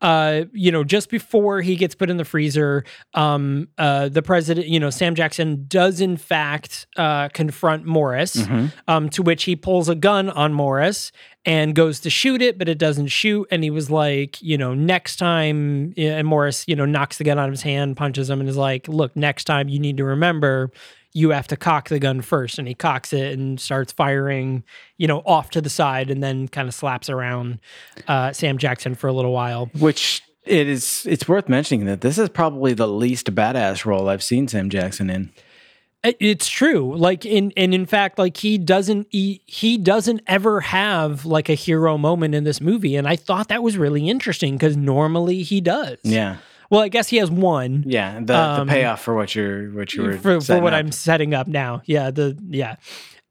uh, you know, just before he gets put in the freezer, um, uh, the president, you know, Sam Jackson does in fact uh, confront Morris, Mm-hmm. um, to which he pulls a gun on Morris and goes to shoot it, but it doesn't shoot. And he was like, you know, next time, and Morris, you know, knocks the gun out of his hand, punches him, and is like, look, next time you need to remember you have to cock the gun first. And he cocks it and starts firing, you know, off to the side and then kind of slaps around uh, Sam Jackson for a little while. Which it is. It's worth mentioning that this is probably the least badass role I've seen Sam Jackson in. It's true. Like in and in fact, like he doesn't he, he doesn't ever have like a hero moment in this movie. And I thought that was really interesting because normally he does. Yeah, Well, I guess he has one. yeah. The, Um, the payoff for what you're what you were For, for what up. I'm setting up now. Yeah. The yeah.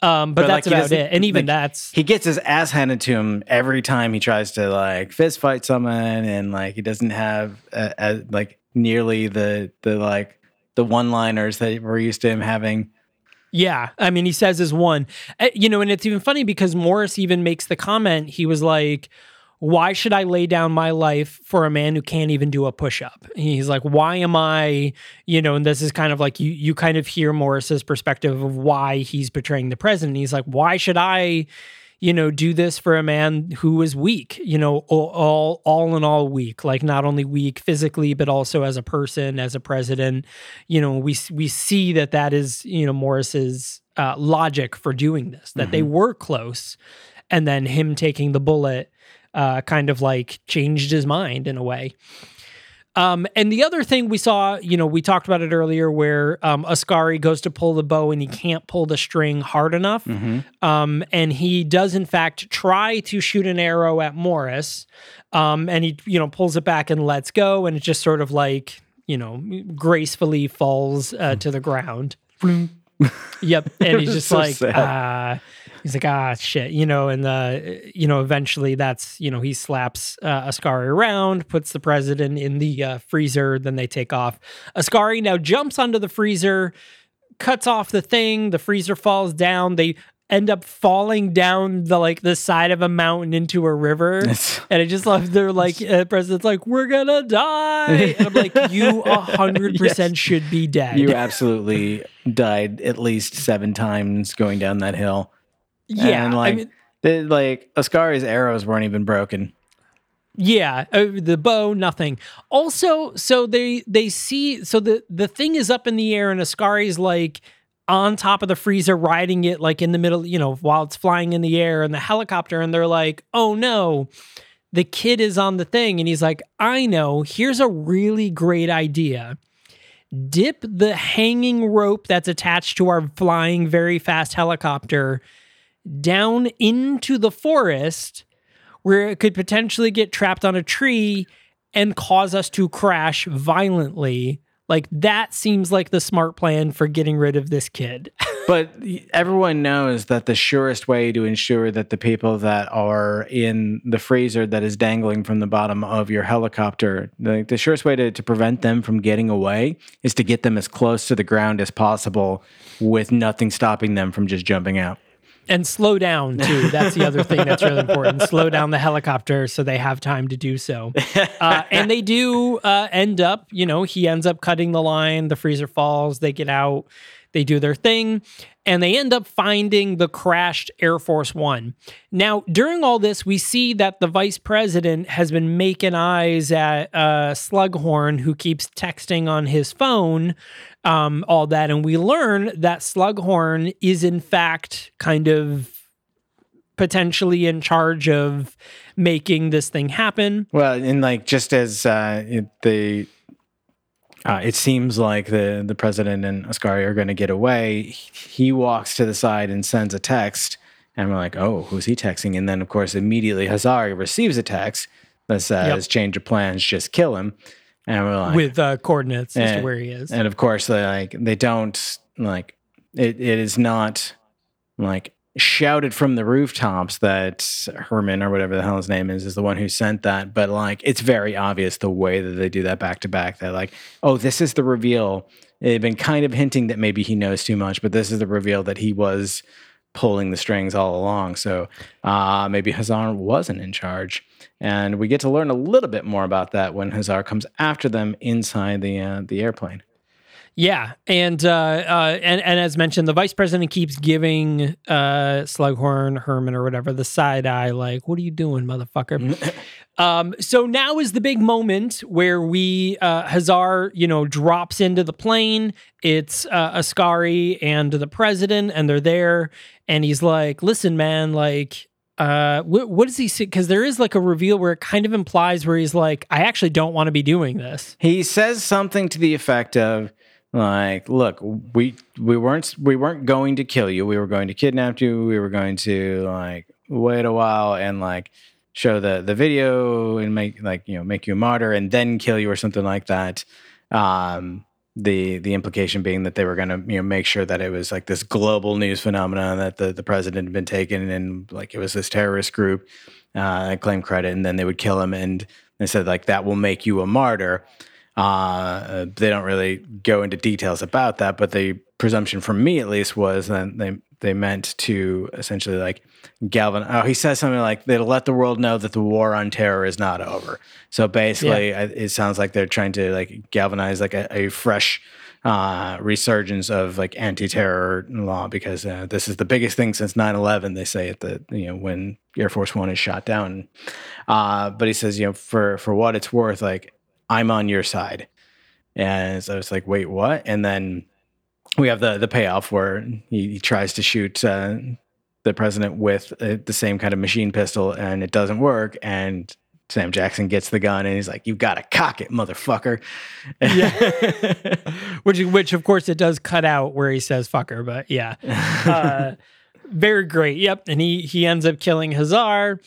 Um, but, But, that's he about it. And even like, that's he gets his ass handed to him every time he tries to like fist fight someone and like he doesn't have uh uh like nearly the the like the one liners that we're used to him having Yeah, I mean, he says his one. Uh, You know, and it's even funny because Morris even makes the comment. He was like, "Why should I lay down my life for a man who can't even do a push up?" He's like, "Why am I?" You know, and this is kind of like you you kind of hear Morris's perspective of why he's betraying the president. He's like, "Why should I?" You know, do this for a man who is weak. You know, all all, all in all weak. Like not only weak physically, but also as a person, as a president you know we we see that that is you know Morris's uh, logic for doing this that they were close and then him taking the bullet uh, kind of like changed his mind in a way um, and the other thing we saw, you know, we talked about it earlier where um, Oskari goes to pull the bow and he can't pull the string hard enough. Um, and he does, in fact, try to shoot an arrow at Morris. Um, and he, you know, pulls it back and lets go. And it just sort of like, you know, gracefully falls uh, to the ground. yep. And he's (laughs) just so like, uh, he's like, ah, shit, you know, and uh, you know, eventually that's, you know, he slaps uh, Oskari around, puts the president in the uh, freezer, then they take off. Oskari now jumps onto the freezer, cuts off the thing, the freezer falls down. They end up falling down the like the side of a mountain into a river. It's- (laughs) and I just love their like (laughs) uh, president's like, we're gonna die. And I'm like, (laughs) you a hundred percent should be dead. you absolutely died at least seven times going down that hill yeah. and I like mean, the, like Oskari's arrows weren't even broken Yeah, uh, the bow, nothing. Also, so they they see so the the thing is up in the air and Oskari's like on top of the freezer riding it like in the middle, you know, while it's flying in the air and the helicopter and they're like, "Oh no, the kid is on the thing." And he's like, "I know. Here's a really great idea." Dip the hanging rope that's attached to our flying very fast helicopter down into the forest where it could potentially get trapped on a tree and cause us to crash violently. Like that seems like the smart plan for getting rid of this kid. (laughs) but everyone knows that the surest way to ensure that the people that are in the freezer that is dangling from the bottom of your helicopter the, the surest way to, to prevent them from getting away is to get them as close to the ground as possible with nothing stopping them from just jumping out and slow down too. That's the other thing that's really (laughs) important. Slow down the helicopter so they have time to do so. Uh, and they do uh, end up, you know, he ends up cutting the line. The freezer falls. They get out. They do their thing, and they end up finding the crashed Air Force One. Now, during all this, we see that the vice president has been making eyes at uh, Slughorn, who keeps texting on his phone, um, all that, and we learn that Slughorn is in fact kind of potentially in charge of making this thing happen. Well, and like just as uh, it, the uh, it seems like the the president and Oskari are going to get away, he walks to the side and sends a text, and we're like, "Oh, who's he texting?" And then, of course, immediately Hazari receives a text that says, Yep. "Change of plans, just kill him." And we're like, with uh, coordinates as to where he is. and of course, they like they don't like it. It is not like shouted from the rooftops that Herman or whatever the hell his name is is the one who sent that. But like, it's very obvious the way that they do that back to back. That like, oh, this is the reveal. They've been kind of hinting that maybe he knows too much, but this is the reveal that he was pulling the strings all along. So uh, maybe Hazar wasn't in charge. And we get to learn a little bit more about that when Hazar comes after them inside the uh, the airplane. Yeah, and uh, uh, and and as mentioned, the vice president keeps giving uh, Slughorn, Herman, or whatever the side eye, like, "What are you doing, motherfucker?" (laughs) um, so now is the big moment where we uh, Hazar, you know, drops into the plane. It's uh, Oskari and the president, and they're there, and he's like, "Listen, man, like." Uh, what, what does he say? Because there is like a reveal where it kind of implies where he's like, "I actually don't want to be doing this." He says something to the effect of, like look we we weren't we weren't going to kill you we were going to kidnap you we were going to like wait a while and like show the the video and make like you know make you a martyr and then kill you or something like that um the the implication being that they were going to you know make sure that it was like this global news phenomenon that the the president had been taken and like it was this terrorist group uh claim credit and then they would kill him and they said like that will make you a martyr. Uh, they don't really go into details about that, but the presumption from me, at least, was that they they meant to essentially like galvan. Oh, he says something like they'll let the world know that the war on terror is not over. So basically, yeah. it sounds like they're trying to like galvanize like a, a fresh uh, resurgence of like anti-terror law because uh, this is the biggest thing since 9-11 they say at the you know when air force one is shot down uh, but he says you know for for what it's worth like I'm on your side. And so it's like, wait, what? And then we have the the payoff where he, he tries to shoot uh, the president with uh, the same kind of machine pistol, and it doesn't work. And Sam Jackson gets the gun, and he's like, "You gotta cock it, motherfucker." Yeah, (laughs) which which of course it does cut out where he says "fucker," but yeah, (laughs) uh, very great. Yep, and he he ends up killing Hazar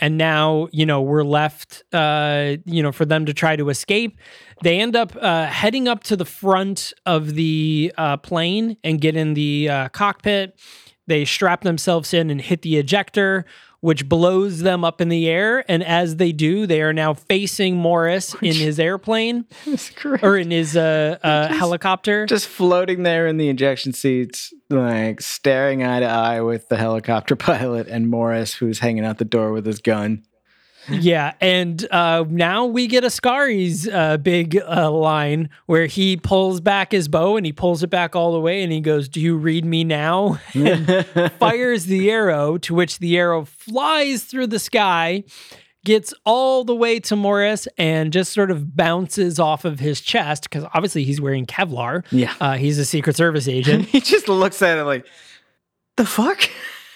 and now you know we're left uh, you know for them to try to escape. They end up uh, heading up to the front of the uh, plane and get in the uh, cockpit. They strap themselves in and hit the ejector which blows them up in the air. And as they do, they are now facing Morris in his airplane (laughs) or in his uh, uh, just, helicopter. Just floating there in the injection seats, like staring eye to eye with the helicopter (laughs) pilot and Morris, who's hanging out the door with his gun yeah, and uh, now we get Oskari's uh, big uh, line where he pulls back his bow and he pulls it back all the way and he goes, "Do you read me now?" (laughs) and fires the arrow, to which the arrow flies through the sky, gets all the way to Morris, and just sort of bounces off of his chest because obviously he's wearing Kevlar. Yeah, uh, he's a Secret Service agent. (laughs) he just looks at it like, "The fuck."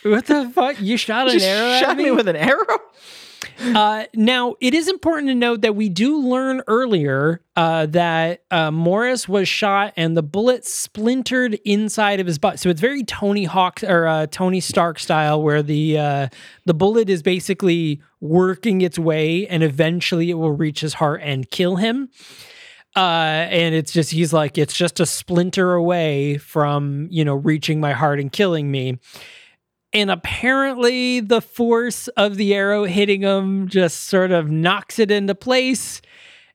What the fuck? You shot an arrow? Shot me? me with an arrow? Uh, now, it is important to note that we do learn earlier uh, that uh, Morris was shot and the bullet splintered inside of his butt. So it's very Tony Hawk or uh, Tony Stark style, where the uh, the bullet is basically working its way and eventually it will reach his heart and kill him. And it's just he's like it's just a splinter away from you know reaching my heart and killing me and apparently the force of the arrow hitting him just sort of knocks it into place.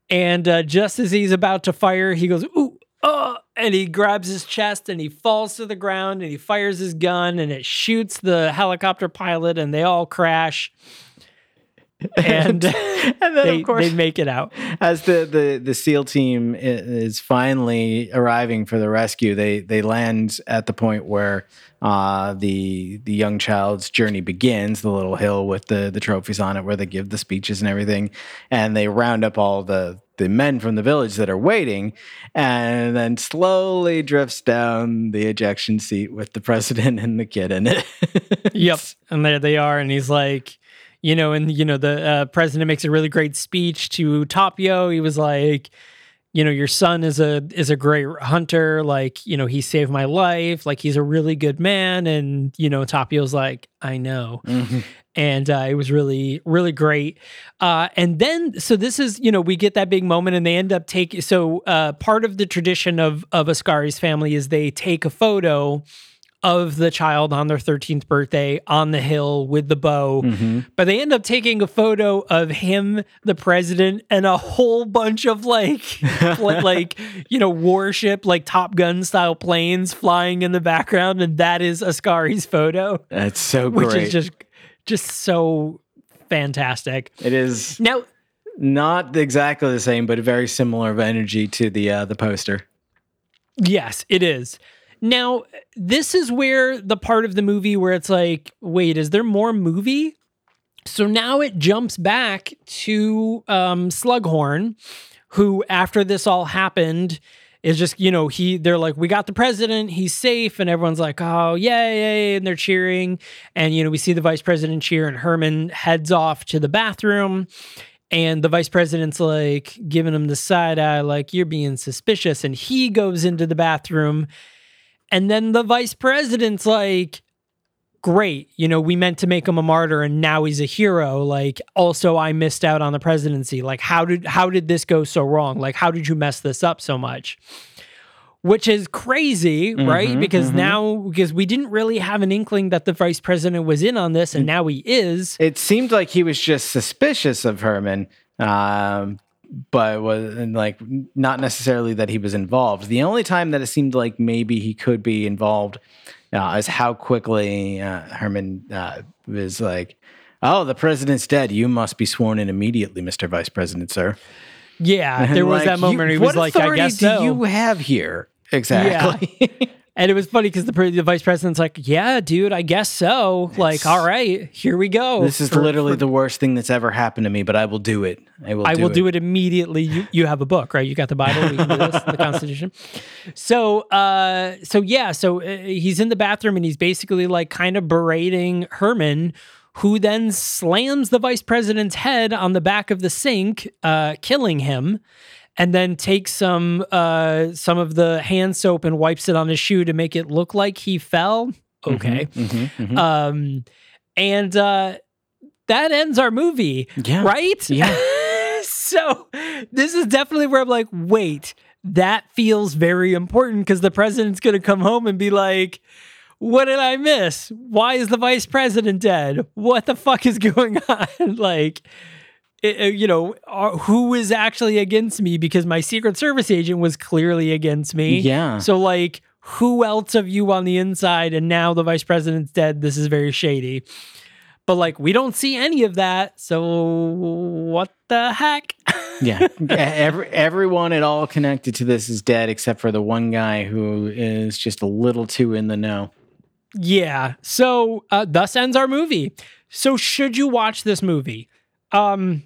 And uh, just as he's about to fire, he goes, ooh, oh, and he grabs his chest and he falls to the ground and he fires his gun and it shoots the helicopter pilot and they all crash. And, (laughs) and then they, of course they make it out as the, the the SEAL team is finally arriving for the rescue. They they land at the point where uh, the the young child's journey begins. The little hill with the the trophies on it, where they give the speeches and everything, and they round up all the the men from the village that are waiting, and then slowly drifts down the ejection seat with the president (laughs) and the kid in it. yep, and there they are, and he's like you know, and you know the uh, president makes a really great speech to Tapio. He was like, you know, your son is a is a great hunter. Like, you know, he saved my life. Like, he's a really good man. And you know, Tapio's like, I know. Mm-hmm. And uh, it was really, really great. Uh, and then, so this is, you know, we get that big moment, and they end up taking. So, uh, part of the tradition of of Oskari's family is they take a photo of the child on their 13th birthday on the hill with the bow. But they end up taking a photo of him, the president, and a whole bunch of like, (laughs) like, you know, warship, like Top Gun style planes flying in the background. And that is Oskari's photo, That's so great. (laughs) which is just, just so fantastic. it is Now, not exactly the same, but very similar of energy to the uh, the poster. Yes, it is. Now, this is where the part of the movie where it's like, wait, is there more movie? So now it jumps back to um, Slughorn, who, after this all happened, is just, you know, he, they're like, we got the president, he's safe. And everyone's like, oh, yay, yay. And they're cheering. And, you know, we see the vice president cheer, and Herman heads off to the bathroom. And the vice president's like giving him the side eye, like, you're being suspicious. And he goes into the bathroom. And then the vice president's like, great, you know, we meant to make him a martyr and now he's a hero. Like, also, I missed out on the presidency. Like, how did how did this go so wrong? Like, how did you mess this up so much? Which is crazy, right? Because now, because we didn't really have an inkling that the vice president was in on this, and now he is. It seemed like he was just suspicious of Herman, um, but was and like not necessarily that he was involved. The only time that it seemed like maybe he could be involved uh, is how quickly uh, Herman uh, was like, "Oh, the president's dead. You must be sworn in immediately, Mister Vice President, sir." Yeah, And, there was like, that moment you- where he was like, "I guess do so." you have here exactly? (laughs) And it was funny because the, the vice president's like, "Yeah, dude, I guess so." Like, all right, here we go. this is For- literally the worst thing that's ever happened to me, but I will do it. I will. I do will it. do it immediately. You you have a book, right? You got the Bible. We can do this, the (laughs) Constitution. So, uh, so yeah, so uh, he's in the bathroom and he's basically like kind of berating Herman, who then slams the vice president's head on the back of the sink, uh, killing him. And then takes some uh, some of the hand soap and wipes it on his shoe to make it look like he fell. Okay, Mhm, mhm. um, and uh, that ends our movie Yeah. right? Yeah. (laughs) so this is definitely where I'm like, wait, that feels very important because the president's going to come home and be like, what did I miss? Why is the vice president dead? What the fuck is (laughs) going on? like, it- it- you know, who is actually against me? Because my Secret Service agent was clearly against me. Yeah. So, like, who else of you on the inside? And now the vice president's dead. This is very shady. But like, we don't see any of that. So what the heck? (laughs) yeah Every, everyone at all connected to this is dead except for the one guy who is just a little too in the know yeah. So uh, thus ends our movie. So should you watch this movie? Um,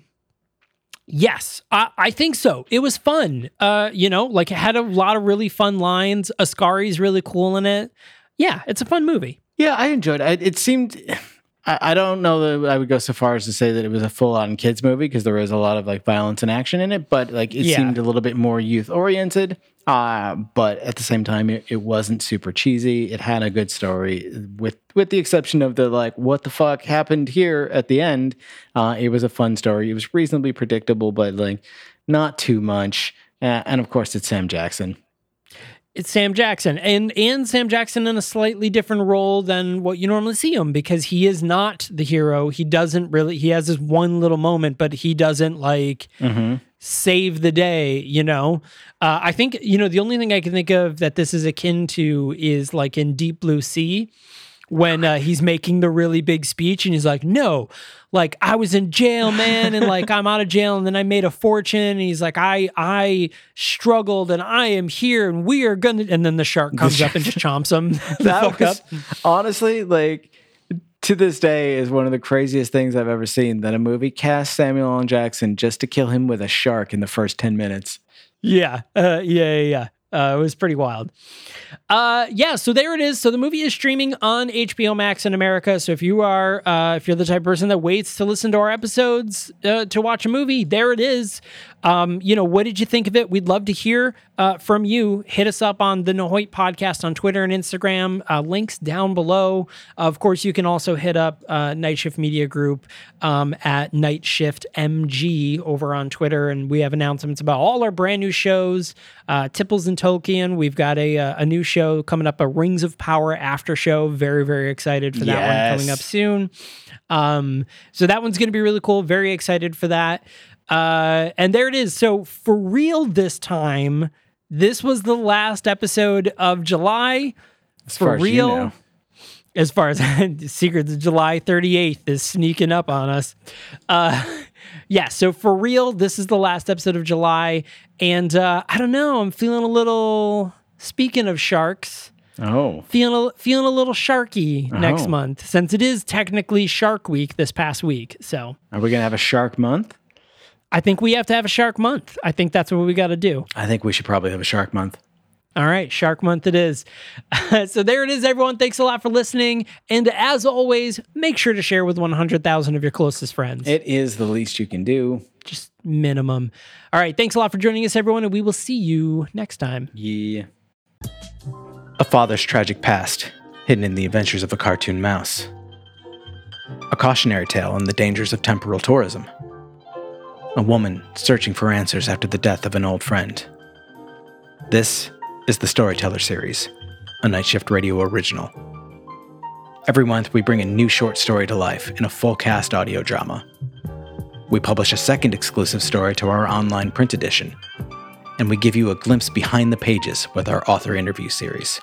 yes, I, I think so. It was fun. Uh, you know, like it had a lot of really fun lines. Oskari's really cool in it. Yeah, it's a fun movie. yeah i enjoyed it it seemed I, I don't know that i would go so far as to say that it was a full-on kids movie because there was a lot of like violence and action in it but like it Yeah. seemed a little bit more youth oriented uh, but at the same time it, it wasn't super cheesy. It had a good story with with the exception of the like what the fuck happened here at the end. Uh, it was a fun story. It was reasonably predictable but like not too much. Uh, and of course it's sam jackson It's Sam Jackson, and and Sam Jackson in a slightly different role than what you normally see him because he is not the hero. He doesn't really. He has this one little moment, but he doesn't like save the day. You know, uh, I think you know the only thing I can think of that this is akin to is like in Deep Blue Sea when uh, he's making the really big speech and he's like, no, like I was in jail, man, and like I'm out of jail, and then I made a fortune. And he's like, I I struggled, and I am here, and we are gonna. And then the shark comes up and just chomps him. (laughs) that was up. honestly like to this day is one of the craziest things I've ever seen that a movie cast Samuel L. Jackson just to kill him with a shark in the first 10 minutes. Yeah, uh, yeah, yeah. Uh, it was pretty wild. Uh, yeah, so there it is. So the movie is streaming on HBO Max in America. So if you are, uh, if you're the type of person that waits to listen to our episodes uh, to watch a movie, there it is. Um, you know, what did you think of it? We'd love to hear uh, from you. Hit us up on the NHOIT podcast on Twitter and Instagram. Uh, links down below. of course, you can also hit up uh, Night Shift Media Group um, at Night Shift MG over on Twitter, and we have announcements about all our brand new shows. Uh, Tipples and Tolkien. We've got a uh, a new show coming up, a Rings of Power after show. Very very excited for that one coming up soon. Um, so that one's going to be really cool. Very excited for that. Uh, and there it is. So for real this time, this was the last episode of July. As For far as you real, know. as far as (laughs) Secrets of July 38th is sneaking up on us. Uh, (laughs) yeah, so for real, this is the last episode of July. And uh, I don't know, I'm feeling a little, speaking of sharks, Oh, feeling a, feeling a little sharky next Oh. month since it is technically Shark Week this past week. So are we gonna have a shark month? I think we have to have a Shark Month. I think that's what we got to do. I think we should probably have a shark month. All right, Shark Month it is. (laughs) so there it is, everyone. Thanks a lot for listening. And as always, make sure to share with 100,000 of your closest friends. It is the least you can do. Just minimum. All right, thanks a lot for joining us, everyone, and we will see you next time. Yeah. A father's tragic past, hidden in the adventures of a cartoon mouse. A cautionary tale on the dangers of temporal tourism. A woman searching for answers after the death of an old friend. This is the Storyteller series, a Night Shift Radio original. Every month, we bring a new short story to life in a full cast audio drama. We publish a second exclusive story to our online print edition, and we give you a glimpse behind the pages with our author interview series.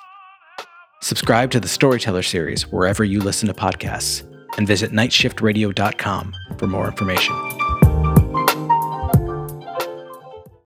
Subscribe to the Storyteller series wherever you listen to podcasts, and visit nightshiftradio.com for more information.